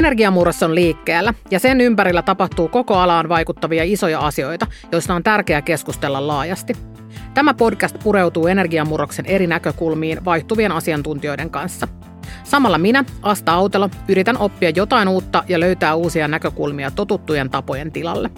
Energiamurros on liikkeellä ja sen ympärillä tapahtuu koko alaan vaikuttavia isoja asioita, joista on tärkeää keskustella laajasti. Tämä podcast pureutuu energiamurroksen eri näkökulmiin vaihtuvien asiantuntijoiden kanssa. Samalla minä, Asta Autelo, yritän oppia jotain uutta ja löytää uusia näkökulmia totuttujen tapojen tilalle.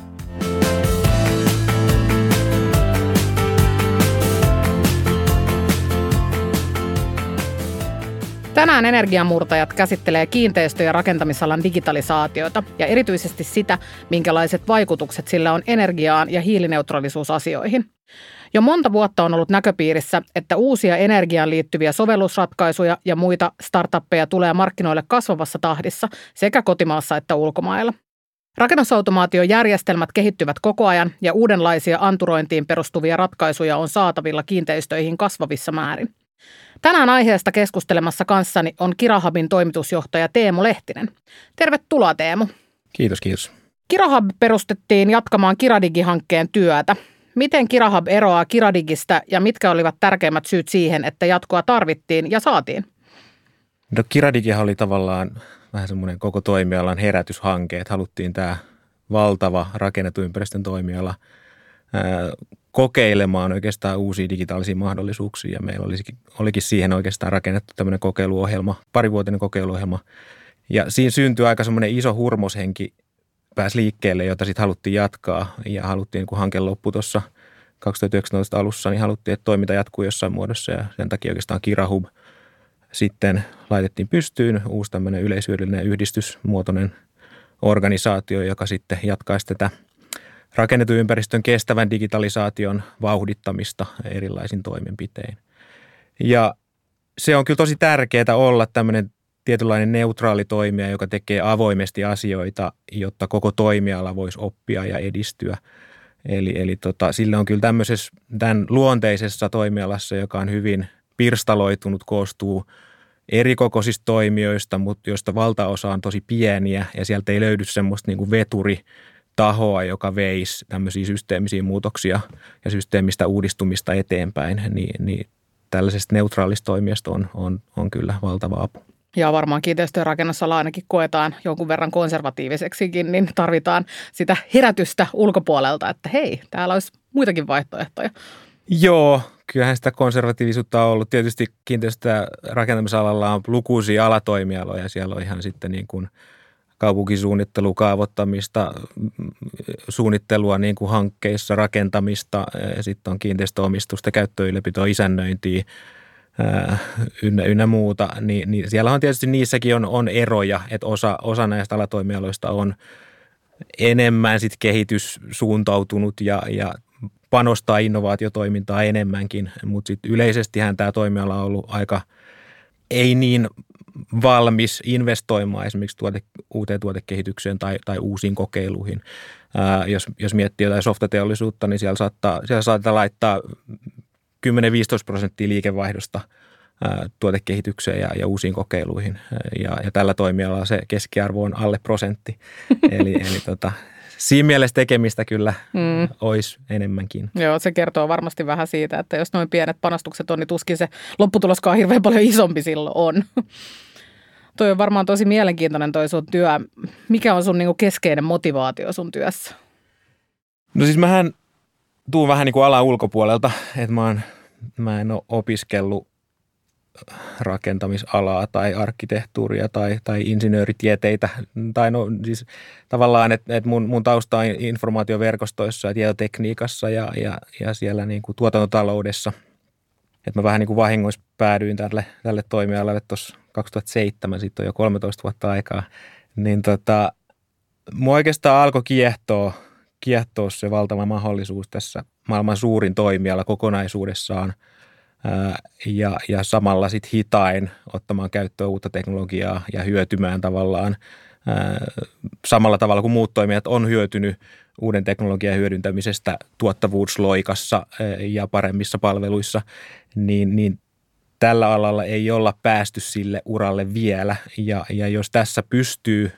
Tänään energiamurtajat käsittelee kiinteistö- ja rakentamisalan digitalisaatiota ja erityisesti sitä, minkälaiset vaikutukset sillä on energiaan ja hiilineutraalisuusasioihin. Jo monta vuotta on ollut näköpiirissä, että uusia energiaan liittyviä sovellusratkaisuja ja muita startuppeja tulee markkinoille kasvavassa tahdissa sekä kotimaassa että ulkomailla. Rakennusautomaatiojärjestelmät kehittyvät koko ajan ja uudenlaisia anturointiin perustuvia ratkaisuja on saatavilla kiinteistöihin kasvavissa määrin. Tänään aiheesta keskustelemassa kanssani on Kirahabin toimitusjohtaja Teemu Lehtinen. Tervetuloa Teemu. Kiitos, kiitos. Kirahab perustettiin jatkamaan Kiradigi-hankkeen työtä. Miten Kirahab eroaa Kiradigistä ja mitkä olivat tärkeimmät syyt siihen, että jatkoa tarvittiin ja saatiin? No Kiradigihan oli tavallaan vähän semmoinen koko toimialan herätyshanke, että haluttiin tämä valtava rakennettu ympäristön toimiala kokeilemaan oikeastaan uusia digitaalisia mahdollisuuksia. Meillä olisikin, olikin siihen oikeastaan rakennettu tämmöinen kokeiluohjelma, parivuotinen kokeiluohjelma. Ja siinä syntyi aika semmoinen iso hurmoshenki pääsi liikkeelle, jota sitten haluttiin jatkaa ja haluttiin, kun hanke loppui tuossa 2019 alussa, niin haluttiin, että toiminta jatkuu jossain muodossa ja sen takia oikeastaan Kirahub sitten laitettiin pystyyn uusi tämmöinen yleisyydellinen yhdistysmuotoinen organisaatio, joka sitten jatkaisi tätä – rakennetun ympäristön kestävän digitalisaation vauhdittamista erilaisin toimenpitein. Ja se on kyllä tosi tärkeää olla tämmöinen tietynlainen neutraali toimija, joka tekee avoimesti asioita, jotta koko toimiala voisi oppia ja edistyä. Eli, eli tota, sillä on kyllä tämmöisessä tämän luonteisessa toimialassa, joka on hyvin pirstaloitunut, koostuu eri kokoisista toimijoista, mutta joista valtaosa on tosi pieniä ja sieltä ei löydy semmoista niin veturi tahoa, joka veisi tämmöisiä systeemisiä muutoksia ja systeemistä uudistumista eteenpäin, niin, niin tällaisesta neutraalista toimijasta on, on, on kyllä valtava apu. Ja varmaan kiinteistöjen rakennusala ainakin koetaan jonkun verran konservatiiviseksikin, niin tarvitaan sitä herätystä ulkopuolelta, että hei, täällä olisi muitakin vaihtoehtoja. Joo, kyllähän sitä konservatiivisuutta on ollut. Tietysti kiinteistö- rakentamisalalla on lukuisia alatoimialoja. Siellä on ihan sitten niin kuin – kaupunkisuunnittelu, kaavoittamista, suunnittelua niin kuin hankkeissa, rakentamista, sitten on kiinteistöomistusta, käyttöylläpitoa, isännöintiä ynnä, ynnä muuta, niin, niin siellä on tietysti niissäkin on, on eroja, että osa, osa näistä alatoimialoista on enemmän sit kehityssuuntautunut ja, ja panostaa innovaatiotoimintaa enemmänkin, mutta sitten yleisestihän tämä toimiala on ollut aika ei niin valmis investoimaan esimerkiksi tuote, uuteen tuotekehitykseen tai, tai uusiin kokeiluihin. Ää, jos, jos miettii jotain softateollisuutta, niin siellä saattaa, siellä saattaa laittaa 10-15 prosenttia liikevaihdosta ää, tuotekehitykseen ja, ja uusiin kokeiluihin. Ja, ja tällä toimialalla se keskiarvo on alle prosentti. eli, eli tota, siinä mielessä tekemistä kyllä mm. olisi enemmänkin. Joo, se kertoo varmasti vähän siitä, että jos noin pienet panostukset on, niin tuskin se lopputuloskaan hirveän paljon isompi silloin on. Toi on varmaan tosi mielenkiintoinen toi sun työ. Mikä on sun niinku keskeinen motivaatio sun työssä? No siis mähän tuun vähän niin kuin alan ulkopuolelta, että mä, oon, mä en ole opiskellut rakentamisalaa tai arkkitehtuuria tai, tai insinööritieteitä. Tai no siis tavallaan, että, että mun, mun tausta on informaatioverkostoissa ja tietotekniikassa ja, ja, ja siellä niin kuin tuotantotaloudessa. Että mä vähän niin kuin vahingoissa päädyin tälle, tälle toimialalle tuossa 2007, siitä on jo 13 vuotta aikaa. Niin tota, mua oikeastaan alkoi kiehtoa, kiehtoa se valtava mahdollisuus tässä maailman suurin toimiala kokonaisuudessaan – ja, ja samalla sitten hitain ottamaan käyttöön uutta teknologiaa ja hyötymään tavallaan samalla tavalla kuin muut toimijat on hyötynyt uuden teknologian hyödyntämisestä tuottavuusloikassa ja paremmissa palveluissa, niin, niin tällä alalla ei olla päästy sille uralle vielä. Ja, ja jos tässä pystyy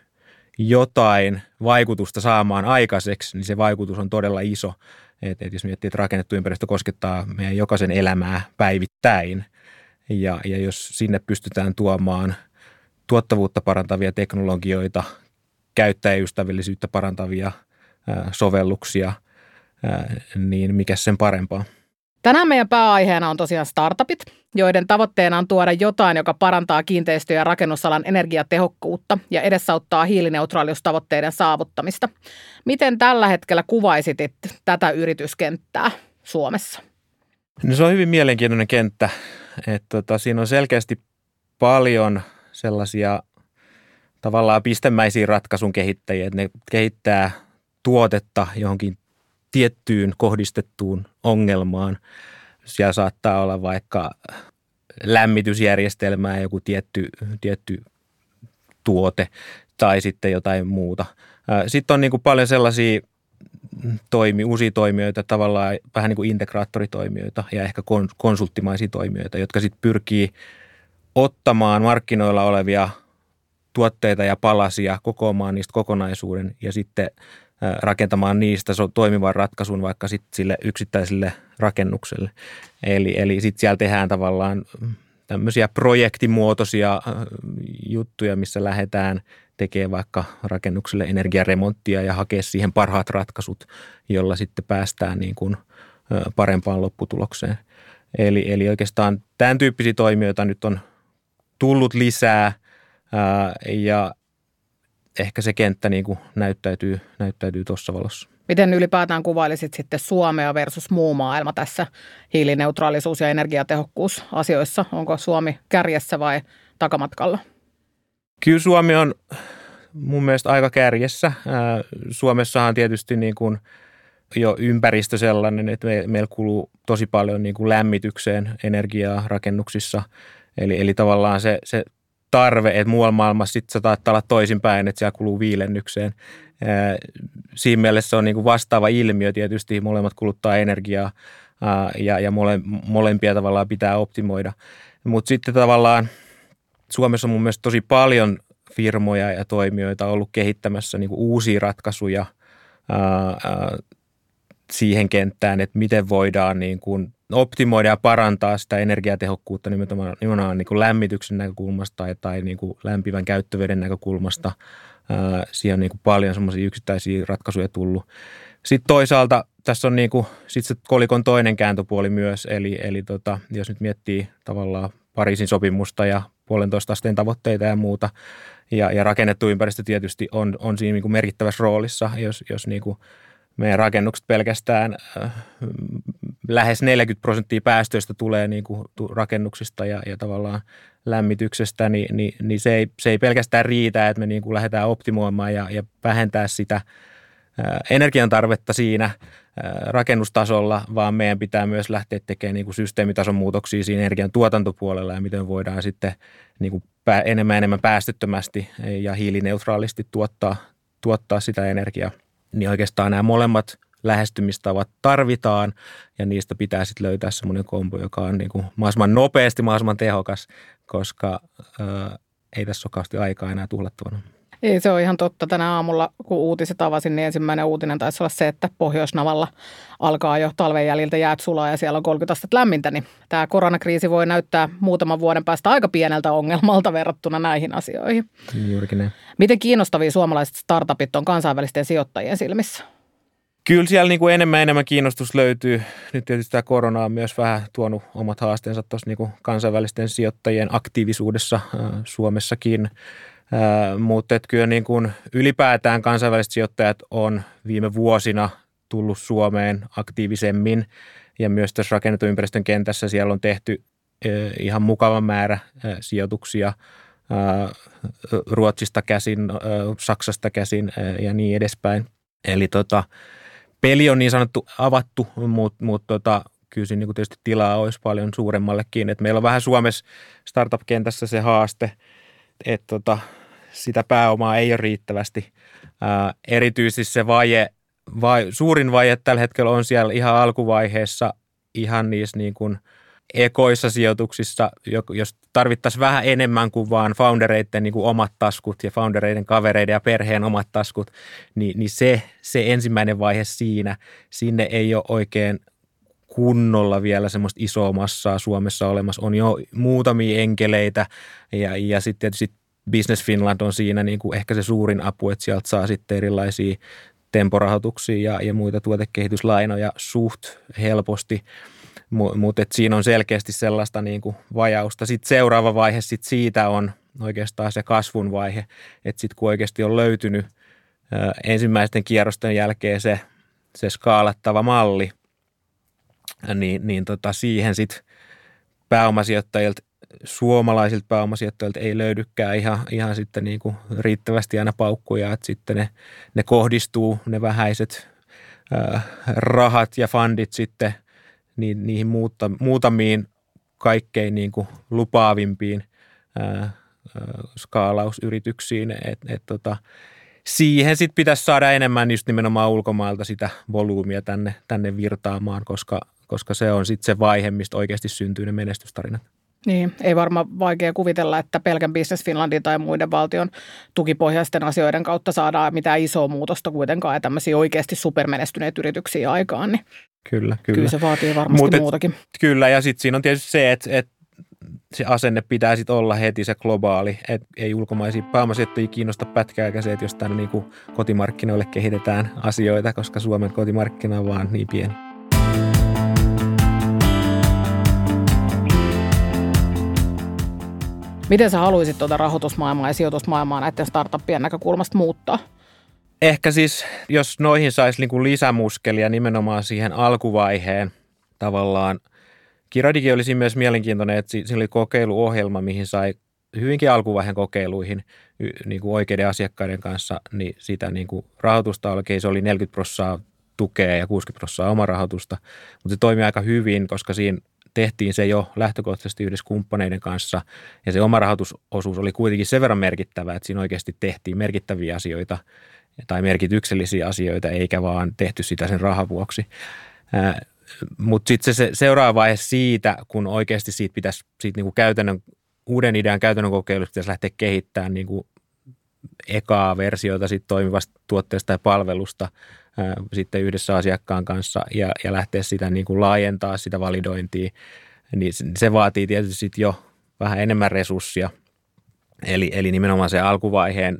jotain vaikutusta saamaan aikaiseksi, niin se vaikutus on todella iso. Et, et jos miettii, että rakennettu ympäristö koskettaa meidän jokaisen elämää päivittäin, ja, ja jos sinne pystytään tuomaan tuottavuutta parantavia teknologioita, käyttäjäystävällisyyttä parantavia sovelluksia, niin mikä sen parempaa. Tänään meidän pääaiheena on tosiaan startupit, joiden tavoitteena on tuoda jotain, joka parantaa kiinteistö- ja rakennusalan energiatehokkuutta ja edesauttaa hiilineutraaliustavoitteiden saavuttamista. Miten tällä hetkellä kuvaisit tätä yrityskenttää Suomessa? No se on hyvin mielenkiintoinen kenttä. Että tota, siinä on selkeästi paljon sellaisia tavallaan pistemäisiä ratkaisun kehittäjiä, että ne kehittää tuotetta johonkin tiettyyn kohdistettuun ongelmaan. Siellä saattaa olla vaikka lämmitysjärjestelmää joku tietty, tietty tuote tai sitten jotain muuta. Sitten on niin kuin paljon sellaisia toimi, uusia toimijoita, tavallaan vähän niin kuin integraattoritoimijoita ja ehkä konsulttimaisia toimijoita, jotka sitten pyrkii ottamaan markkinoilla olevia tuotteita ja palasia, kokoamaan niistä kokonaisuuden ja sitten rakentamaan niistä toimivan ratkaisun vaikka sitten sille yksittäiselle rakennukselle. Eli, eli sitten siellä tehdään tavallaan tämmöisiä projektimuotoisia juttuja, missä lähdetään tekemään vaikka rakennukselle energiaremonttia ja hakea siihen parhaat ratkaisut, jolla sitten päästään niin kuin parempaan lopputulokseen. Eli, eli oikeastaan tämän tyyppisiä toimijoita nyt on tullut lisää ja ehkä se kenttä niin kuin näyttäytyy, näyttäytyy tuossa valossa. Miten ylipäätään kuvailisit sitten Suomea versus muu maailma tässä hiilineutraalisuus- ja energiatehokkuusasioissa? Onko Suomi kärjessä vai takamatkalla? Kyllä Suomi on mun mielestä aika kärjessä. Suomessahan tietysti niin kuin jo ympäristö sellainen, että meillä kuluu tosi paljon niin kuin lämmitykseen energiaa rakennuksissa. Eli, eli tavallaan se, se tarve, että muualla maailmassa sitten se saattaa olla toisinpäin, että siellä kuluu viilennykseen. Siinä mielessä on niin kuin vastaava ilmiö tietysti, molemmat kuluttaa energiaa ja, ja mole, molempia tavallaan pitää optimoida. Mutta sitten tavallaan Suomessa on mun mielestä tosi paljon firmoja ja toimijoita ollut kehittämässä niin kuin uusia ratkaisuja siihen kenttään, että miten voidaan niin kuin optimoida ja parantaa sitä energiatehokkuutta nimenomaan, nimenomaan niin kuin lämmityksen näkökulmasta tai, tai niin kuin lämpivän käyttöveden näkökulmasta. Siihen on niin kuin paljon semmoisia yksittäisiä ratkaisuja tullut. Sitten toisaalta tässä on niin kuin, sit se kolikon toinen kääntöpuoli myös, eli, eli tota, jos nyt miettii tavallaan Pariisin sopimusta ja puolentoista asteen tavoitteita ja muuta, ja, ja rakennettu ympäristö tietysti on, on siinä niin kuin merkittävässä roolissa, jos, jos niin kuin meidän rakennukset pelkästään äh, lähes 40 prosenttia päästöistä tulee niin kuin rakennuksista ja, ja tavallaan lämmityksestä, niin, niin, niin se, ei, se ei pelkästään riitä, että me niin kuin lähdetään optimoimaan ja, ja vähentää sitä äh, energiantarvetta siinä äh, rakennustasolla, vaan meidän pitää myös lähteä tekemään niin kuin systeemitason muutoksia siinä energian tuotantopuolella ja miten voidaan sitten niin kuin enemmän enemmän päästöttömästi ja hiilineutraalisti tuottaa, tuottaa sitä energiaa niin oikeastaan nämä molemmat lähestymistavat tarvitaan ja niistä pitää sitten löytää semmoinen kombo, joka on niin kuin mahdollisimman nopeasti, mahdollisimman tehokas, koska ää, ei tässä ole kauheasti aikaa enää tuhlattavana. Ei, se on ihan totta. Tänä aamulla, kun uutiset avasin, niin ensimmäinen uutinen taisi olla se, että Pohjoisnavalla alkaa jo talven jäljiltä jäät sulaa ja siellä on 30 astetta lämmintä, niin tämä koronakriisi voi näyttää muutaman vuoden päästä aika pieneltä ongelmalta verrattuna näihin asioihin. Juurikin ne. Miten kiinnostavia suomalaiset startupit on kansainvälisten sijoittajien silmissä? Kyllä siellä niin kuin enemmän enemmän kiinnostus löytyy. Nyt tietysti tämä korona on myös vähän tuonut omat haasteensa tuossa niin kansainvälisten sijoittajien aktiivisuudessa äh, Suomessakin. Äh, mutta kyllä niin kuin ylipäätään kansainväliset sijoittajat on viime vuosina tullut Suomeen aktiivisemmin ja myös tässä rakennetun ympäristön kentässä siellä on tehty ihan mukava määrä sijoituksia Ruotsista käsin, Saksasta käsin ja niin edespäin. Eli tota, peli on niin sanottu avattu, mutta mut tota, kyllä siinä niin tietysti tilaa olisi paljon suuremmallekin. Et meillä on vähän Suomessa startup-kentässä se haaste, että tota, sitä pääomaa ei ole riittävästi. Ää, erityisesti se vaje, vai, suurin vaje tällä hetkellä on siellä ihan alkuvaiheessa ihan niissä niin kuin ekoissa sijoituksissa, jos tarvittaisiin vähän enemmän kuin vaan foundereiden niin kuin omat taskut ja foundereiden kavereiden ja perheen omat taskut, niin, niin se, se ensimmäinen vaihe siinä, sinne ei ole oikein kunnolla vielä semmoista isoa massaa Suomessa olemassa. On jo muutamia enkeleitä ja, ja sitten tietysti Business Finland on siinä niin kuin ehkä se suurin apu, että sieltä saa sitten erilaisia temporahoituksia ja, ja muita tuotekehityslainoja suht helposti, mutta siinä on selkeästi sellaista niin kuin vajausta. Sitten seuraava vaihe sit siitä on oikeastaan se kasvun vaihe, että sitten kun oikeasti on löytynyt ensimmäisten kierrosten jälkeen se, se skaalattava malli, niin, niin tota siihen sitten pääomasijoittajilta suomalaisilta pääomasijoittajilta ei löydykään ihan, ihan sitten niin kuin riittävästi aina paukkuja, että sitten ne, ne kohdistuu, ne vähäiset äh, rahat ja fundit sitten niin, niihin muutta, muutamiin kaikkein niin kuin lupaavimpiin äh, skaalausyrityksiin, että et, tota, siihen sitten pitäisi saada enemmän just nimenomaan ulkomailta sitä volyymia tänne, tänne virtaamaan, koska, koska se on sitten se vaihe, mistä oikeasti syntyy ne menestystarinat. Niin, ei varmaan vaikea kuvitella, että pelkän Business Finlandin tai muiden valtion tukipohjaisten asioiden kautta saadaan mitään isoa muutosta kuitenkaan ja tämmöisiä oikeasti supermenestyneitä yrityksiä aikaan. Niin kyllä, kyllä. Kyllä se vaatii varmasti Mut et, muutakin. Kyllä, ja sitten siinä on tietysti se, että, että se asenne pitää sitten olla heti se globaali, että ei ulkomaisia pääomasijoittajia kiinnosta pätkääkään se, että jos tänne niin kotimarkkinoille kehitetään asioita, koska Suomen kotimarkkina on vaan niin pieni. Miten sä haluaisit tuota rahoitusmaailmaa ja sijoitusmaailmaa näiden startuppien näkökulmasta muuttaa? Ehkä siis, jos noihin saisi niin lisämuskelia nimenomaan siihen alkuvaiheen tavallaan. Kiradigi olisi myös mielenkiintoinen, että siinä oli kokeiluohjelma, mihin sai hyvinkin alkuvaiheen kokeiluihin niin kuin oikeiden asiakkaiden kanssa, niin sitä niin kuin rahoitusta oikein se oli 40 prosenttia tukea ja 60 prosenttia omarahoitusta, mutta se toimi aika hyvin, koska siinä tehtiin se jo lähtökohtaisesti yhdessä kumppaneiden kanssa ja se oma rahoitusosuus oli kuitenkin sen verran merkittävä, että siinä oikeasti tehtiin merkittäviä asioita tai merkityksellisiä asioita eikä vaan tehty sitä sen rahan vuoksi. Mutta sitten se, se seuraava vaihe siitä, kun oikeasti siitä pitäisi siitä niinku käytännön, uuden idean käytännön kokeilusta pitäisi lähteä kehittämään niinku ekaa versiota sit toimivasta tuotteesta tai palvelusta – sitten yhdessä asiakkaan kanssa ja, ja lähteä sitä niin kuin laajentaa sitä validointia, niin se vaatii tietysti sit jo vähän enemmän resurssia. Eli, eli nimenomaan se alkuvaiheen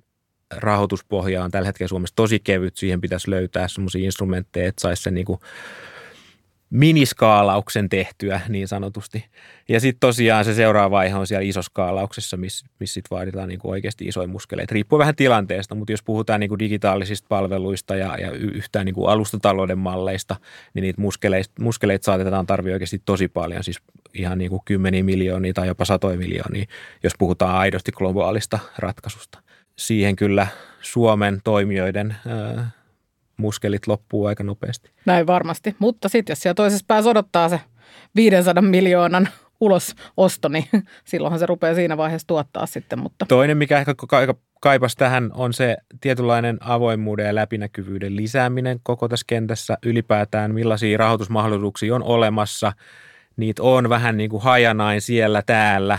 rahoituspohja on tällä hetkellä Suomessa tosi kevyt. Siihen pitäisi löytää sellaisia instrumentteja, että saisi sen niin kuin miniskaalauksen tehtyä niin sanotusti. Ja sitten tosiaan se seuraava vaihe on siellä isoskaalauksessa, missä miss sit vaaditaan niinku oikeasti isoja muskeleita. Riippuu vähän tilanteesta, mutta jos puhutaan niinku digitaalisista palveluista ja, ja yhtään niinku alustatalouden malleista, niin niitä muskeleita, muskeleita saatetaan tarvita oikeasti tosi paljon, siis ihan niinku kymmeniä miljoonia tai jopa satoja miljoonia, jos puhutaan aidosti globaalista ratkaisusta. Siihen kyllä Suomen toimijoiden ää, muskelit loppuu aika nopeasti. Näin varmasti, mutta sitten jos siellä toisessa päässä odottaa se 500 miljoonan ulososto, niin silloinhan se rupeaa siinä vaiheessa tuottaa sitten. Mutta. Toinen, mikä ehkä kaipas tähän, on se tietynlainen avoimuuden ja läpinäkyvyyden lisääminen koko tässä kentässä. Ylipäätään millaisia rahoitusmahdollisuuksia on olemassa. Niitä on vähän niin kuin hajanain siellä täällä.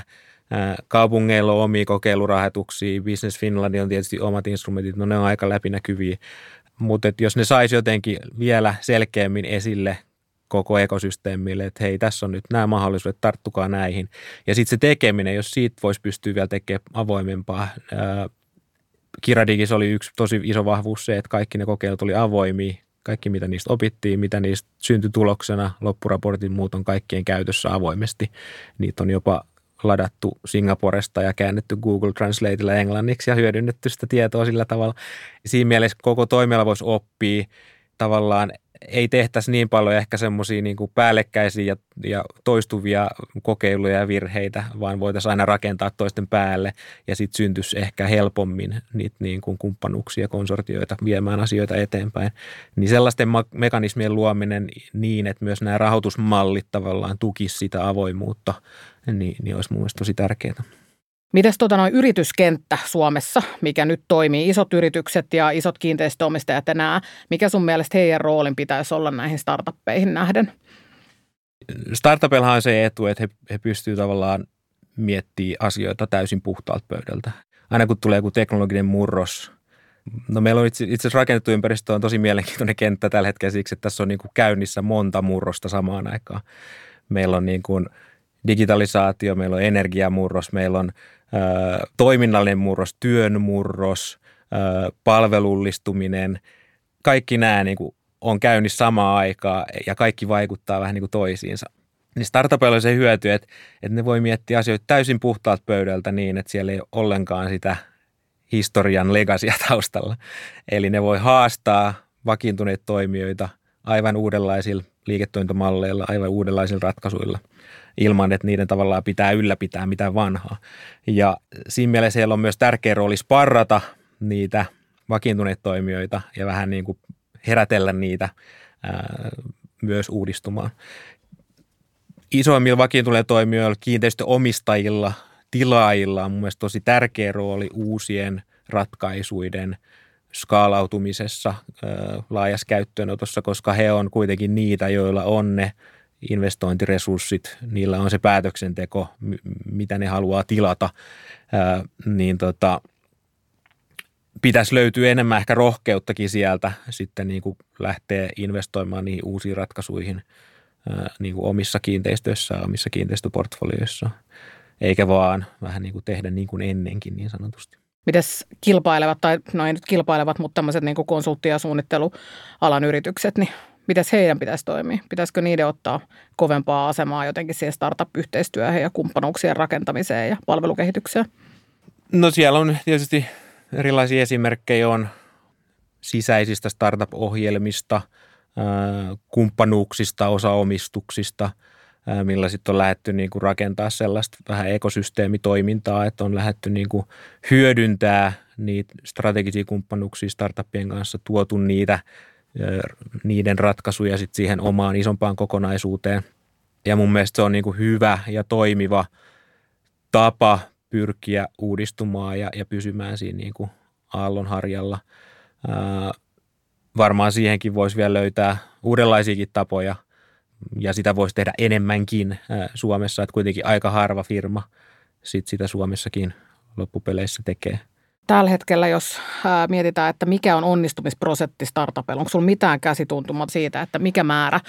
Kaupungeilla on omia kokeilurahoituksia, Business Finlandin on tietysti omat instrumentit, no ne on aika läpinäkyviä mutta jos ne saisi jotenkin vielä selkeämmin esille koko ekosysteemille, että hei, tässä on nyt nämä mahdollisuudet, tarttukaa näihin. Ja sitten se tekeminen, jos siitä voisi pystyä vielä tekemään avoimempaa. Kiradigis oli yksi tosi iso vahvuus se, että kaikki ne kokeilut oli avoimia, kaikki mitä niistä opittiin, mitä niistä syntyi tuloksena, loppuraportin muut on kaikkien käytössä avoimesti. Niitä on jopa ladattu Singaporesta ja käännetty Google Translateilla englanniksi ja hyödynnetty sitä tietoa sillä tavalla. Siinä mielessä koko toimiala voisi oppia tavallaan ei tehtäisi niin paljon ehkä semmoisia niin päällekkäisiä ja, ja toistuvia kokeiluja ja virheitä, vaan voitaisiin aina rakentaa toisten päälle ja sitten syntyisi ehkä helpommin niitä niin kuin kumppanuuksia konsortioita viemään asioita eteenpäin. Niin sellaisten mekanismien luominen niin, että myös nämä rahoitusmallit tavallaan tukisivat sitä avoimuutta, niin, niin olisi mun mielestä tosi tärkeää. Mites tota noin yrityskenttä Suomessa, mikä nyt toimii, isot yritykset ja isot kiinteistöomistajat ja nämä, mikä sun mielestä heidän roolin pitäisi olla näihin startuppeihin nähden? Startupilla on se etu, että he, he pystyvät tavallaan miettimään asioita täysin puhtaalta pöydältä. Aina kun tulee joku teknologinen murros, no meillä on itse, itse asiassa rakennettu ympäristö on tosi mielenkiintoinen kenttä tällä hetkellä siksi, että tässä on niin kuin käynnissä monta murrosta samaan aikaan. Meillä on niin kuin – digitalisaatio, meillä on energiamurros, meillä on ö, toiminnallinen murros, työn murros, ö, palvelullistuminen. Kaikki nämä niin kuin, on käynnissä samaan aikaan ja kaikki vaikuttaa vähän niin kuin toisiinsa. Niin startupeilla on se hyöty, että, että ne voi miettiä asioita täysin puhtaalta pöydältä niin, että siellä ei ole ollenkaan sitä historian legasia taustalla. Eli ne voi haastaa vakiintuneita toimijoita aivan uudenlaisilla liiketoimintamalleilla, aivan uudenlaisilla ratkaisuilla ilman, että niiden tavallaan pitää ylläpitää mitään vanhaa. Ja siinä mielessä siellä on myös tärkeä rooli sparrata niitä vakiintuneita toimijoita ja vähän niin kuin herätellä niitä ää, myös uudistumaan. Isoimmilla vakiintuneilla toimijoilla, kiinteistöomistajilla, tilaajilla on mun tosi tärkeä rooli uusien ratkaisuiden skaalautumisessa, laajassa käyttöönotossa, koska he on kuitenkin niitä, joilla on ne investointiresurssit, niillä on se päätöksenteko, mitä ne haluaa tilata, niin tota, pitäisi löytyä enemmän ehkä rohkeuttakin sieltä sitten niin kuin lähteä investoimaan niihin uusiin ratkaisuihin niin kuin omissa kiinteistöissä, omissa kiinteistöportfolioissa, eikä vaan vähän niin kuin tehdä niin kuin ennenkin niin sanotusti. Mites kilpailevat, tai no ei nyt kilpailevat, mutta tämmöiset niin konsultti- ja suunnittelualan yritykset, niin mitäs heidän pitäisi toimia? Pitäisikö niiden ottaa kovempaa asemaa jotenkin siihen startup-yhteistyöhön ja kumppanuuksien rakentamiseen ja palvelukehitykseen? No siellä on tietysti erilaisia esimerkkejä on sisäisistä startup-ohjelmista, kumppanuuksista, osaomistuksista, millä sitten on lähdetty niin kuin rakentaa sellaista vähän ekosysteemitoimintaa, että on lähdetty niin kuin hyödyntää niitä strategisia kumppanuuksia startuppien kanssa, tuotu niitä, niiden ratkaisuja sitten siihen omaan isompaan kokonaisuuteen. Ja mun mielestä se on niin kuin hyvä ja toimiva tapa pyrkiä uudistumaan ja, ja pysymään siinä niin kuin aallonharjalla. Ää, varmaan siihenkin voisi vielä löytää uudenlaisiakin tapoja ja sitä voisi tehdä enemmänkin ää, Suomessa, että kuitenkin aika harva firma sit sitä Suomessakin loppupeleissä tekee. Tällä hetkellä, jos ää, mietitään, että mikä on onnistumisprosentti startupilla, onko sinulla mitään käsituntumaa siitä, että mikä määrä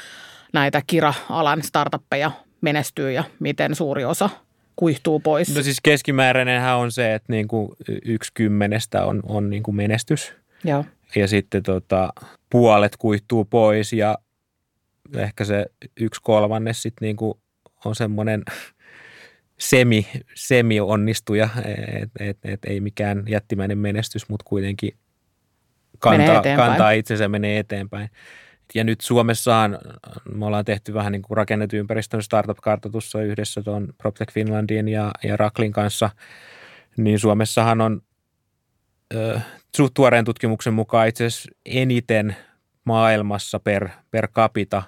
näitä kira-alan startuppeja menestyy ja miten suuri osa – kuihtuu pois? No siis keskimääräinenhän on se, että niin kuin yksi kymmenestä on, on niin kuin menestys. Joo. Ja sitten tota, puolet kuihtuu pois ja ehkä se yksi kolmannes sitten niin kuin on semmoinen semi, semi-onnistuja, että et, et ei mikään jättimäinen menestys, mutta kuitenkin kantaa, kantaa itsensä menee eteenpäin. Ja nyt Suomessaan me ollaan tehty vähän niin kuin rakennettu ympäristön startup-kartoitussa yhdessä tuon PropTech Finlandin ja, ja Raklin kanssa, niin Suomessahan on ö, suht tuoreen tutkimuksen mukaan itse asiassa eniten maailmassa per, per capita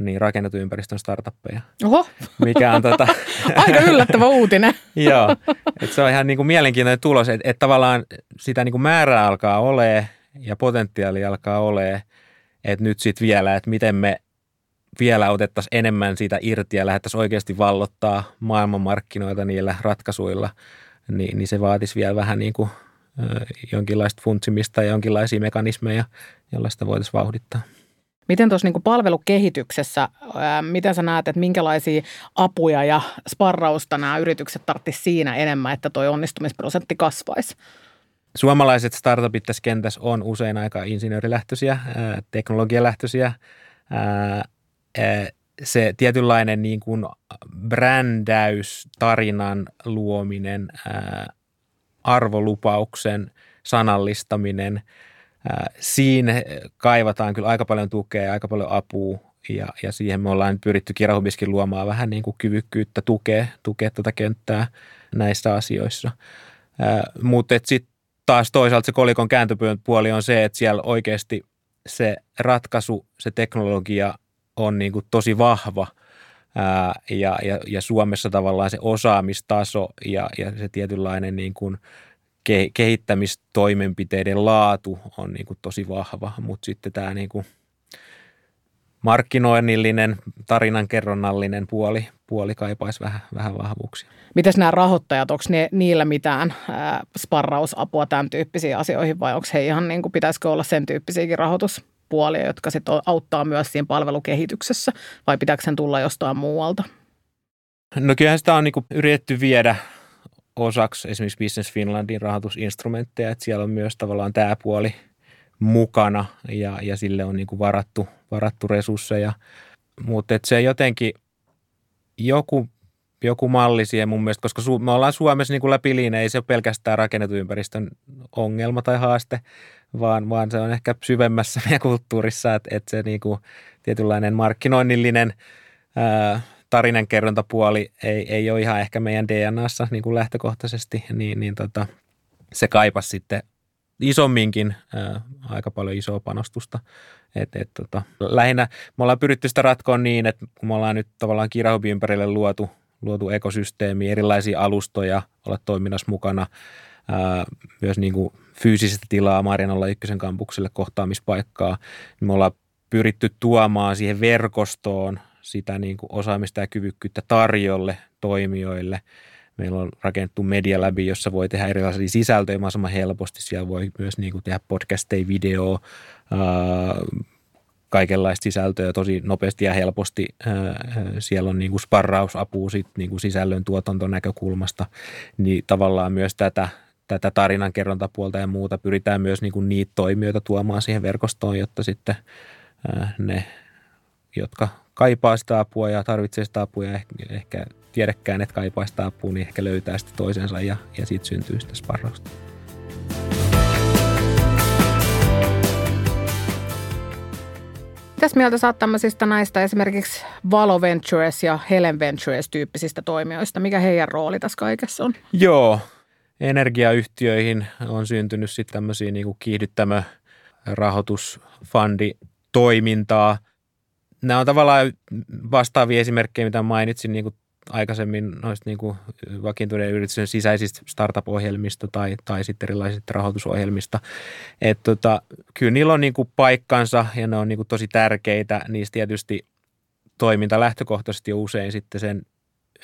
niin rakennettu ympäristön startuppeja. Oho. Mikä on tota... Aika yllättävä uutinen. Joo, että se on ihan niin kuin mielenkiintoinen tulos, että, että tavallaan sitä niin kuin määrää alkaa olemaan ja potentiaali alkaa olemaan – että nyt sitten vielä, että miten me vielä otettaisiin enemmän siitä irti ja lähdettäisiin oikeasti vallottaa maailmanmarkkinoita niillä ratkaisuilla, niin, niin se vaatisi vielä vähän niin kuin jonkinlaista funtsimista ja jonkinlaisia mekanismeja, joilla sitä voitaisiin vauhdittaa. Miten tuossa niin palvelukehityksessä, ää, miten sä näet, että minkälaisia apuja ja sparrausta nämä yritykset tarvitsisivat siinä enemmän, että tuo onnistumisprosentti kasvaisi? Suomalaiset startupit tässä kentässä on usein aika insinöörilähtöisiä, teknologialähtöisiä. Se tietynlainen niin kuin brändäys, tarinan luominen, arvolupauksen sanallistaminen, siinä kaivataan kyllä aika paljon tukea, aika paljon apua ja, ja siihen me ollaan pyritty Kirahubiskin luomaan vähän niin kuin kyvykkyyttä tukea, tukea tätä kenttää näissä asioissa. Mutta sitten taas toisaalta se kolikon kääntöpuoli on se, että siellä oikeasti se ratkaisu, se teknologia on niin kuin tosi vahva ää, ja, ja, ja Suomessa tavallaan se osaamistaso ja, ja se tietynlainen niin kuin ke, kehittämistoimenpiteiden laatu on niin kuin tosi vahva, mutta sitten tämä niin kuin – markkinoinnillinen, tarinankerronnallinen puoli, puoli kaipaisi vähän, vähän vahvuuksia. Mites nämä rahoittajat, onko ne, niillä mitään ää, sparrausapua tämän tyyppisiin asioihin vai onko he ihan niin kuin, pitäisikö olla sen tyyppisiäkin rahoituspuolia, jotka sitten auttaa myös siinä palvelukehityksessä vai pitääkö sen tulla jostain muualta? No kyllähän sitä on niin kuin yritetty viedä osaksi esimerkiksi Business Finlandin rahoitusinstrumentteja, että siellä on myös tavallaan tämä puoli mukana ja, ja sille on niin kuin varattu, varattu resursseja. Mutta se jotenkin joku, joku malli siihen mun mielestä, koska me ollaan Suomessa niin kuin läpi liine, ei se ole pelkästään rakennetun ympäristön ongelma tai haaste, vaan, vaan se on ehkä syvemmässä meidän kulttuurissa, että, että se niin kuin tietynlainen markkinoinnillinen ää, tarinankerrontapuoli ei, ei ole ihan ehkä meidän DNAssa niin kuin lähtökohtaisesti, niin, niin tota, se kaipasi sitten isomminkin ää, aika paljon isoa panostusta. Et, et, tota, lähinnä me ollaan pyritty sitä ratkoa niin, että kun me ollaan nyt tavallaan kirahubin ympärille luotu, luotu ekosysteemi, erilaisia alustoja, olla toiminnassa mukana, ää, myös niin kuin fyysistä tilaa Marjanolla ykkösen kampukselle kohtaamispaikkaa, niin me ollaan pyritty tuomaan siihen verkostoon sitä niin kuin osaamista ja kyvykkyyttä tarjolle toimijoille. Meillä on rakennettu medialäbi, jossa voi tehdä erilaisia sisältöjä mahdollisimman helposti. Siellä voi myös niin kuin tehdä podcasteja, video, kaikenlaista sisältöä tosi nopeasti ja helposti. Siellä on niin kuin sparrausapua sit niin kuin sisällön tuotantonäkökulmasta, niin tavallaan myös tätä, tätä tarinankerrontapuolta ja muuta pyritään myös niin kuin niitä toimijoita tuomaan siihen verkostoon, jotta sitten ne, jotka kaipaa sitä apua ja tarvitsee sitä apua ja ehkä, ehkä tiedäkään, että kaipaa sitä apua, niin ehkä löytää sitä toisensa ja, ja siitä syntyy sitä sparrausta. Mitäs mieltä saat tämmöisistä näistä esimerkiksi Valo Ventures ja Helen Ventures tyyppisistä toimijoista? Mikä heidän rooli tässä kaikessa on? Joo, energiayhtiöihin on syntynyt sitten tämmöisiä niin kiihdyttämö rahoitusfundi toimintaa – nämä on tavallaan vastaavia esimerkkejä, mitä mainitsin niin kuin aikaisemmin noista niin kuin vakiintuneen yrityksen sisäisistä startup-ohjelmista tai, tai sitten erilaisista rahoitusohjelmista. Et tota, kyllä niillä on niin kuin paikkansa ja ne on niin kuin tosi tärkeitä. Niistä tietysti toiminta lähtökohtaisesti on usein sitten sen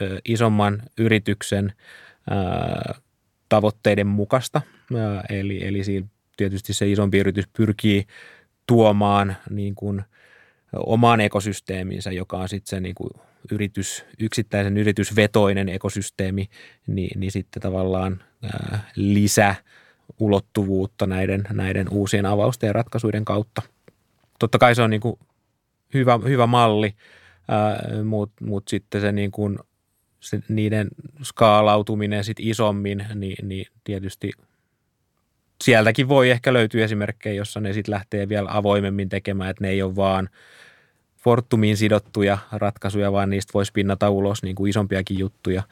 ö, isomman yrityksen ö, tavoitteiden mukaista. Ö, eli, eli siinä tietysti se isompi yritys pyrkii tuomaan niin kuin – omaan ekosysteeminsä, joka on sitten se niin kuin yritys, yksittäisen yritysvetoinen ekosysteemi, niin, niin sitten tavallaan lisä ulottuvuutta näiden, näiden uusien avausten ja ratkaisuiden kautta. Totta kai se on niin kuin hyvä, hyvä malli, mutta mut sitten se, niin kuin, se niiden skaalautuminen sit isommin, niin, niin tietysti sieltäkin voi ehkä löytyä esimerkkejä, jossa ne sitten lähtee vielä avoimemmin tekemään, että ne ei ole vaan – Fortumiin sidottuja ratkaisuja, vaan niistä voisi pinnata ulos niin kuin isompiakin juttuja,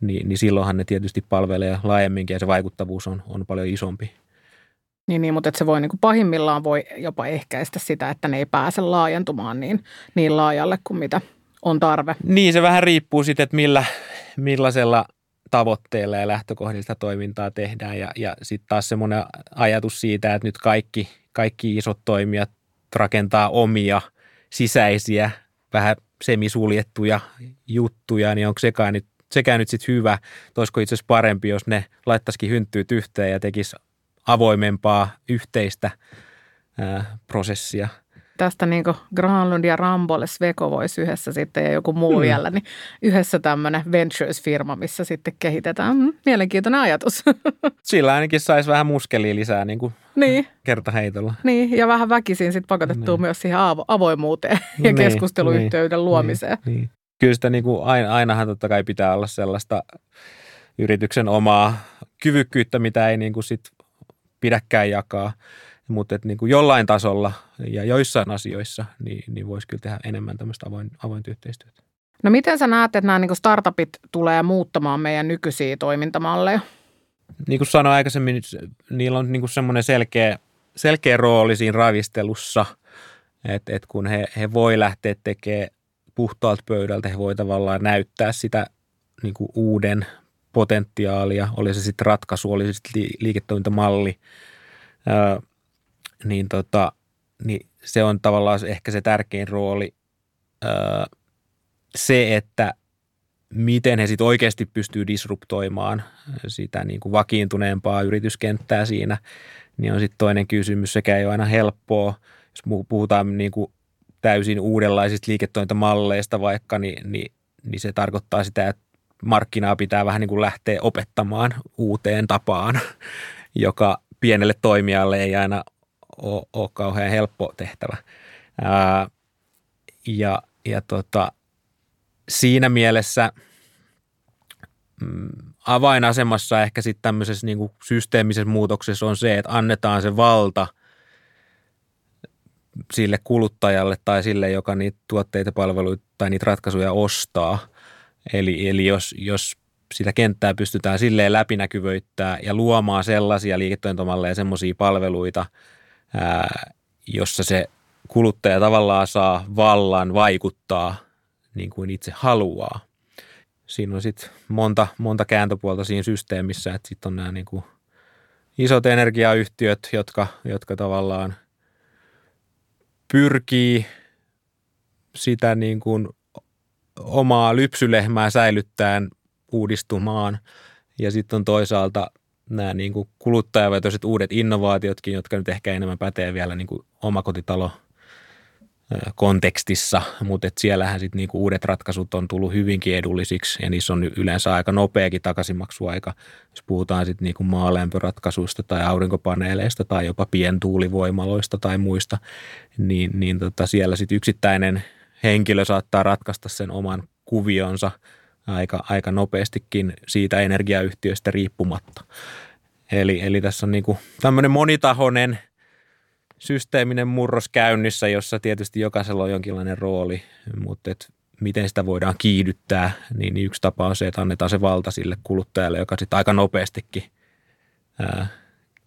niin, niin silloinhan ne tietysti palvelee laajemminkin ja se vaikuttavuus on, on paljon isompi. Niin, niin mutta että se voi niin kuin pahimmillaan voi jopa ehkäistä sitä, että ne ei pääse laajentumaan niin, niin laajalle kuin mitä on tarve. Niin, se vähän riippuu sitten, että millä, millaisella tavoitteella ja lähtökohdista toimintaa tehdään. Ja, ja sitten taas semmoinen ajatus siitä, että nyt kaikki, kaikki isot toimijat rakentaa omia – sisäisiä, vähän semisuljettuja juttuja, niin onko sekään nyt, sekään nyt sitten hyvä? Olisiko itse asiassa parempi, jos ne laittaisikin hynttyyt yhteen ja tekisi avoimempaa yhteistä ää, prosessia – tästä niin Granlund ja Rambolle Sveko voisi yhdessä sitten ja joku muu mm. vielä, niin yhdessä tämmöinen Ventures-firma, missä sitten kehitetään. Mm, mielenkiintoinen ajatus. Sillä ainakin saisi vähän muskelia lisää niin kuin niin. kertaheitolla. Niin, ja vähän väkisin sitten pakotettua niin. myös siihen avo- avoimuuteen ja niin, keskusteluyhteyden niin, luomiseen. Niin, niin. Kyllä sitä niin kuin aina, ainahan totta kai pitää olla sellaista yrityksen omaa kyvykkyyttä, mitä ei niin kuin sit pidäkään jakaa mutta että niin kuin jollain tasolla ja joissain asioissa niin, niin voisi kyllä tehdä enemmän tämmöistä avoin, avointa yhteistyötä. No miten sä näet, että nämä niin kuin startupit tulee muuttamaan meidän nykyisiä toimintamalleja? Niin kuin sanoin aikaisemmin, niillä on niin kuin semmoinen selkeä, selkeä rooli siinä ravistelussa, että, että kun he, he voi lähteä tekemään puhtaalta pöydältä, he voi tavallaan näyttää sitä niin kuin uuden potentiaalia, oli se sitten ratkaisu, oli se sitten liiketoimintamalli, niin, tota, niin se on tavallaan ehkä se tärkein rooli. Öö, se, että miten he sitten oikeasti pystyy disruptoimaan sitä niin kuin vakiintuneempaa yrityskenttää siinä, niin on sitten toinen kysymys. Sekä ei ole aina helppoa, jos puhutaan niin kuin täysin uudenlaisista liiketoimintamalleista vaikka, niin, niin, niin se tarkoittaa sitä, että markkinaa pitää vähän niin kuin lähteä opettamaan uuteen tapaan, joka pienelle toimijalle ei aina ole, ole kauhean helppo tehtävä. Ää, ja ja tota, siinä mielessä mm, avainasemassa ehkä sitten tämmöisessä niin kuin systeemisessä muutoksessa on se, että annetaan se valta sille kuluttajalle tai sille, joka niitä tuotteita, palveluita tai niitä ratkaisuja ostaa. Eli, eli jos, jos sitä kenttää pystytään silleen läpinäkyvöittää ja luomaan sellaisia liiketoimintamalleja, semmoisia palveluita, ää, jossa se kuluttaja tavallaan saa vallan vaikuttaa niin kuin itse haluaa. Siinä on sitten monta, monta kääntöpuolta siinä systeemissä, että sitten on nämä niin kuin isot energiayhtiöt, jotka, jotka tavallaan pyrkii sitä niin kuin omaa lypsylehmää säilyttäen uudistumaan. Ja sitten on toisaalta nämä niin kuin kuluttajavetoiset uudet innovaatiotkin, jotka nyt ehkä enemmän pätee vielä niin kuin omakotitalo kontekstissa, mutta et siellähän sitten niinku uudet ratkaisut on tullut hyvinkin edullisiksi ja niissä on yleensä aika nopeakin takaisinmaksuaika, jos puhutaan sitten niinku maalämpöratkaisuista tai aurinkopaneeleista tai jopa pientuulivoimaloista tai muista, niin, niin tota siellä sitten yksittäinen henkilö saattaa ratkaista sen oman kuvionsa aika, aika nopeastikin siitä energiayhtiöstä riippumatta. Eli, eli tässä on niinku tämmöinen monitahoinen – systeeminen murros käynnissä, jossa tietysti jokaisella on jonkinlainen rooli, mutta et miten sitä voidaan kiihdyttää, niin yksi tapa on se, että annetaan se valta sille kuluttajalle, joka sitten aika nopeastikin ää,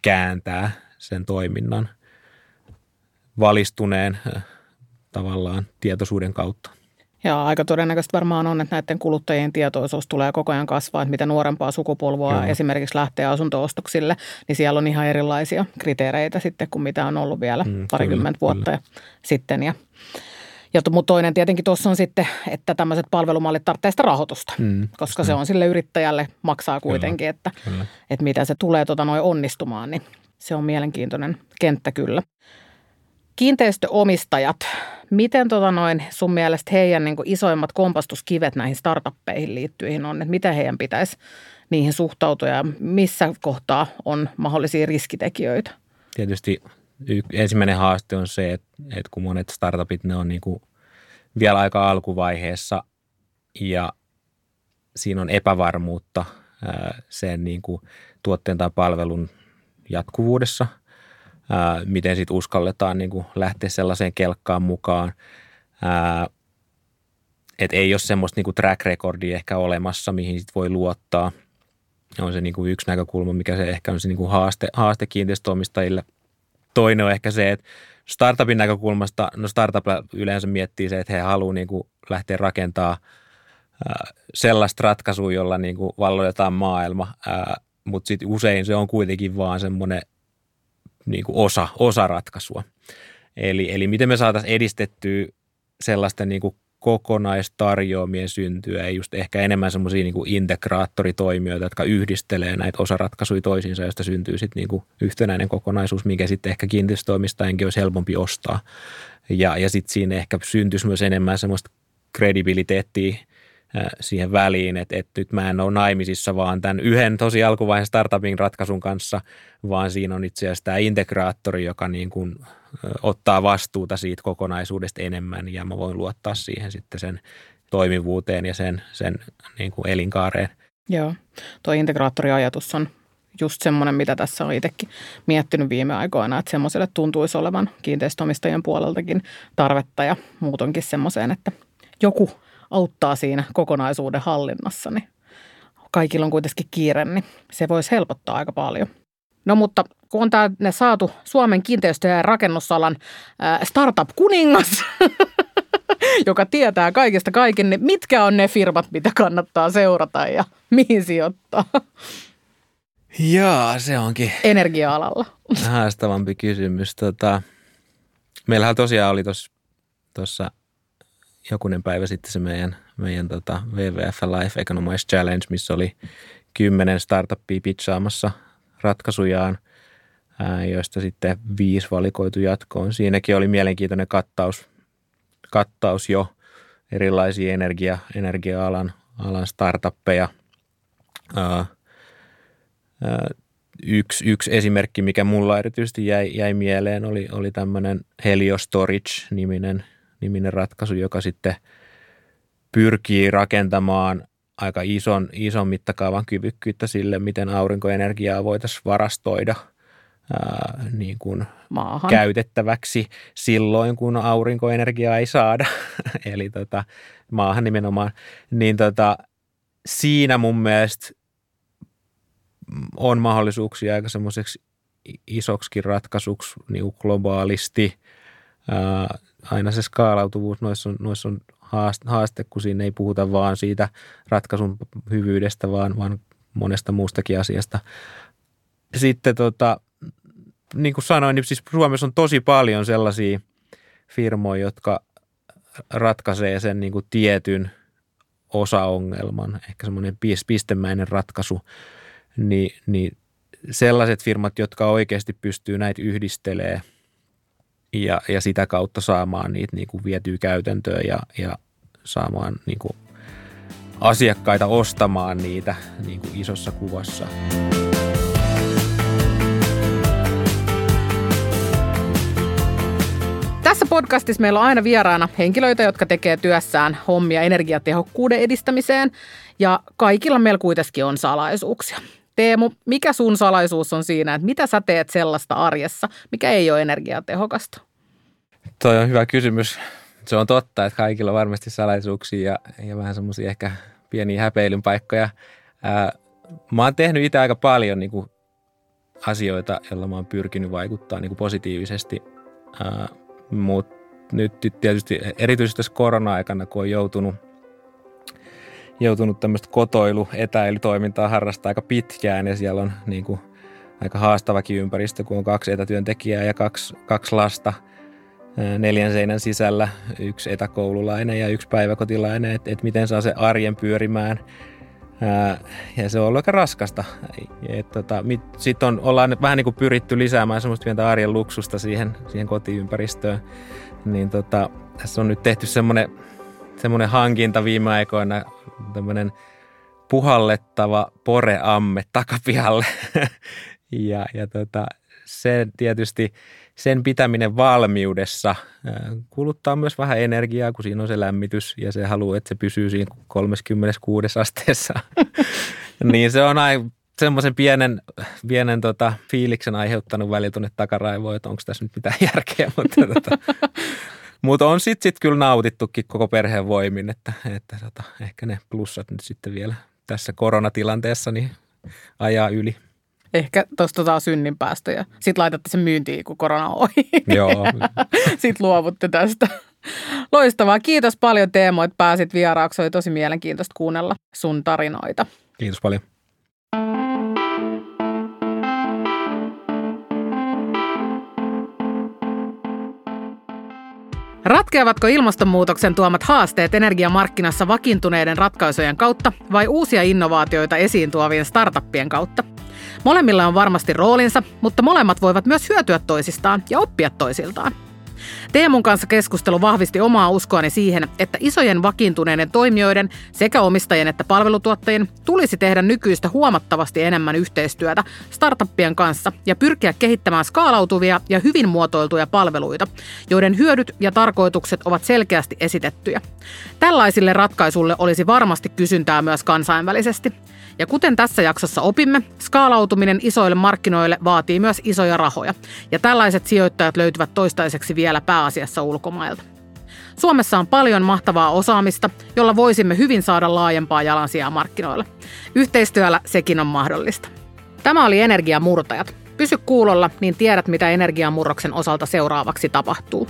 kääntää sen toiminnan valistuneen ää, tavallaan tietoisuuden kautta. Ja aika todennäköistä varmaan on, että näiden kuluttajien tietoisuus tulee koko ajan kasvaa, että mitä nuorempaa sukupolvua Joo. esimerkiksi lähtee asuntoostoksille, niin siellä on ihan erilaisia kriteereitä sitten kuin mitä on ollut vielä mm, parikymmentä kyllä, vuotta kyllä. sitten. Ja, ja mutta toinen tietenkin tuossa on sitten, että tämmöiset palvelumallit tarvitsee sitä rahoitusta, mm, koska se on sille yrittäjälle maksaa kuitenkin, kyllä, että, kyllä. että mitä se tulee tota noin onnistumaan, niin se on mielenkiintoinen kenttä kyllä. Kiinteistöomistajat, miten tota noin sun mielestä heidän niin isoimmat kompastuskivet näihin startuppeihin liittyihin on, että miten heidän pitäisi niihin suhtautua ja missä kohtaa on mahdollisia riskitekijöitä? Tietysti ensimmäinen haaste on se, että, että kun monet startupit ne on niin kuin vielä aika alkuvaiheessa ja siinä on epävarmuutta sen niin kuin tuotteen tai palvelun jatkuvuudessa – miten sitten uskalletaan niin kuin lähteä sellaiseen kelkkaan mukaan. Että ei ole semmoista niin kuin track recordia ehkä olemassa, mihin sit voi luottaa. On se niin kuin yksi näkökulma, mikä se ehkä on se niin kuin haaste, haaste kiinteistöomistajille. Toinen on ehkä se, että startupin näkökulmasta, no startup yleensä miettii se, että he haluaa niin kuin lähteä rakentaa sellaista ratkaisua, jolla niin kuin valloitetaan maailma, mutta sitten usein se on kuitenkin vaan semmoinen niin kuin osa, osa ratkaisua. Eli, eli miten me saataisiin edistettyä sellaista niin kuin kokonaistarjoamien syntyä ja just ehkä enemmän semmoisia niin integraattoritoimijoita, jotka yhdistelee näitä osaratkaisuja toisiinsa, joista syntyy sitten niin yhtenäinen kokonaisuus, mikä sitten ehkä kiinteistöomistajienkin olisi helpompi ostaa. Ja, ja sitten siinä ehkä syntyisi myös enemmän semmoista kredibiliteettiä siihen väliin, että, että nyt mä en ole naimisissa vaan tämän yhden tosi alkuvaiheen startupin ratkaisun kanssa, vaan siinä on itse asiassa tämä integraattori, joka niin kuin ottaa vastuuta siitä kokonaisuudesta enemmän ja mä voin luottaa siihen sitten sen toimivuuteen ja sen, sen niin kuin elinkaareen. Joo, tuo integraattoriajatus on just semmoinen, mitä tässä on itsekin miettinyt viime aikoina, että semmoiselle tuntuisi olevan kiinteistöomistajien puoleltakin tarvetta ja muutonkin semmoiseen, että joku auttaa siinä kokonaisuuden hallinnassa, niin kaikilla on kuitenkin kiire, niin se voisi helpottaa aika paljon. No mutta kun on tänne saatu Suomen kiinteistö- ja rakennusalan startup-kuningas, joka tietää kaikesta kaiken, niin mitkä on ne firmat, mitä kannattaa seurata ja mihin sijoittaa? Jaa, se onkin. Energia-alalla. Haastavampi kysymys. Tota, meillähän tosiaan oli tuossa jokunen päivä sitten se meidän, meidän tota WWF Life Economize Challenge, missä oli kymmenen startuppia pitchaamassa ratkaisujaan, joista sitten viisi valikoitu jatkoon. Siinäkin oli mielenkiintoinen kattaus, kattaus jo, erilaisia energia, energia-alan alan startuppeja. Yksi, yksi esimerkki, mikä mulla erityisesti jäi, jäi mieleen, oli, oli tämmöinen Helio Storage-niminen niminen ratkaisu, joka sitten pyrkii rakentamaan aika ison, ison mittakaavan kyvykkyyttä sille, miten aurinkoenergiaa voitaisiin varastoida ää, niin kuin Maahan. käytettäväksi silloin, kun aurinkoenergiaa ei saada, eli tota, maahan nimenomaan, niin tota, siinä mun mielestä on mahdollisuuksia aika semmoiseksi isoksikin ratkaisuksi niin globaalisti. Ää, aina se skaalautuvuus noissa on, noissa on haaste, kun siinä ei puhuta vaan siitä ratkaisun hyvyydestä, vaan, vaan monesta muustakin asiasta. Sitten tota, niin kuin sanoin, niin siis Suomessa on tosi paljon sellaisia firmoja, jotka ratkaisee sen niin kuin tietyn osaongelman, ehkä semmoinen pistemäinen ratkaisu, niin, niin sellaiset firmat, jotka oikeasti pystyy näitä yhdistelee ja, ja sitä kautta saamaan niitä niin kuin vietyä käytäntöön ja, ja saamaan niin kuin asiakkaita ostamaan niitä niin kuin isossa kuvassa. Tässä podcastissa meillä on aina vieraana henkilöitä, jotka tekee työssään hommia energiatehokkuuden edistämiseen ja kaikilla meillä kuitenkin on salaisuuksia. Teemu, mikä sun salaisuus on siinä, että mitä sä teet sellaista arjessa, mikä ei ole energiatehokasta? Toi on hyvä kysymys. Se on totta, että kaikilla on varmasti salaisuuksia ja, ja vähän semmoisia ehkä pieniä häpeilyn paikkoja. Ää, mä oon tehnyt itse aika paljon niin kuin, asioita, joilla mä oon pyrkinyt vaikuttaa niin kuin positiivisesti, mutta nyt tietysti erityisesti tässä korona-aikana, kun on joutunut – joutunut tämmöistä kotoilu, etäilytoimintaa harrastaa aika pitkään ja siellä on niin kuin aika haastavakin ympäristö, kun on kaksi etätyöntekijää ja kaksi, kaksi lasta neljän seinän sisällä, yksi etäkoululainen ja yksi päiväkotilainen, että et miten saa se arjen pyörimään. Ja se on ollut aika raskasta. Tota, Sitten on, ollaan vähän niin kuin pyritty lisäämään semmoista pientä arjen luksusta siihen, siihen kotiympäristöön. Niin tota, tässä on nyt tehty semmoinen, semmoinen hankinta viime aikoina tämmöinen puhallettava poreamme takapihalle. ja ja tota, se tietysti sen pitäminen valmiudessa kuluttaa myös vähän energiaa, kun siinä on se lämmitys ja se haluaa, että se pysyy siinä 36 asteessa. niin se on aina semmoisen pienen, pienen tota, fiiliksen aiheuttanut välillä tuonne takaraivoon, että onko tässä nyt mitään järkeä. Mutta tota, mutta on sitten sit kyllä nautittukin koko perheen voimin, että, että tota, ehkä ne plussat nyt sitten vielä tässä koronatilanteessa niin ajaa yli. Ehkä tuosta taas synninpäästöjä. Sitten laitatte sen myyntiin, kun korona on ohi. Joo. sitten luovutte tästä. Loistavaa. Kiitos paljon Teemo, että pääsit vieraaksi. Oli tosi mielenkiintoista kuunnella sun tarinoita. Kiitos paljon. Ratkeavatko ilmastonmuutoksen tuomat haasteet energiamarkkinassa vakiintuneiden ratkaisujen kautta vai uusia innovaatioita esiin tuovien startuppien kautta? Molemmilla on varmasti roolinsa, mutta molemmat voivat myös hyötyä toisistaan ja oppia toisiltaan. Teemun kanssa keskustelu vahvisti omaa uskoani siihen, että isojen vakiintuneiden toimijoiden sekä omistajien että palvelutuottajien tulisi tehdä nykyistä huomattavasti enemmän yhteistyötä startuppien kanssa ja pyrkiä kehittämään skaalautuvia ja hyvin muotoiltuja palveluita, joiden hyödyt ja tarkoitukset ovat selkeästi esitettyjä. Tällaisille ratkaisuille olisi varmasti kysyntää myös kansainvälisesti. Ja kuten tässä jaksossa opimme, skaalautuminen isoille markkinoille vaatii myös isoja rahoja. Ja tällaiset sijoittajat löytyvät toistaiseksi vielä pääasiassa ulkomailta. Suomessa on paljon mahtavaa osaamista, jolla voisimme hyvin saada laajempaa jalansijaa markkinoilla. Yhteistyöllä sekin on mahdollista. Tämä oli Energiamurtajat. Pysy kuulolla, niin tiedät mitä energiamurroksen osalta seuraavaksi tapahtuu.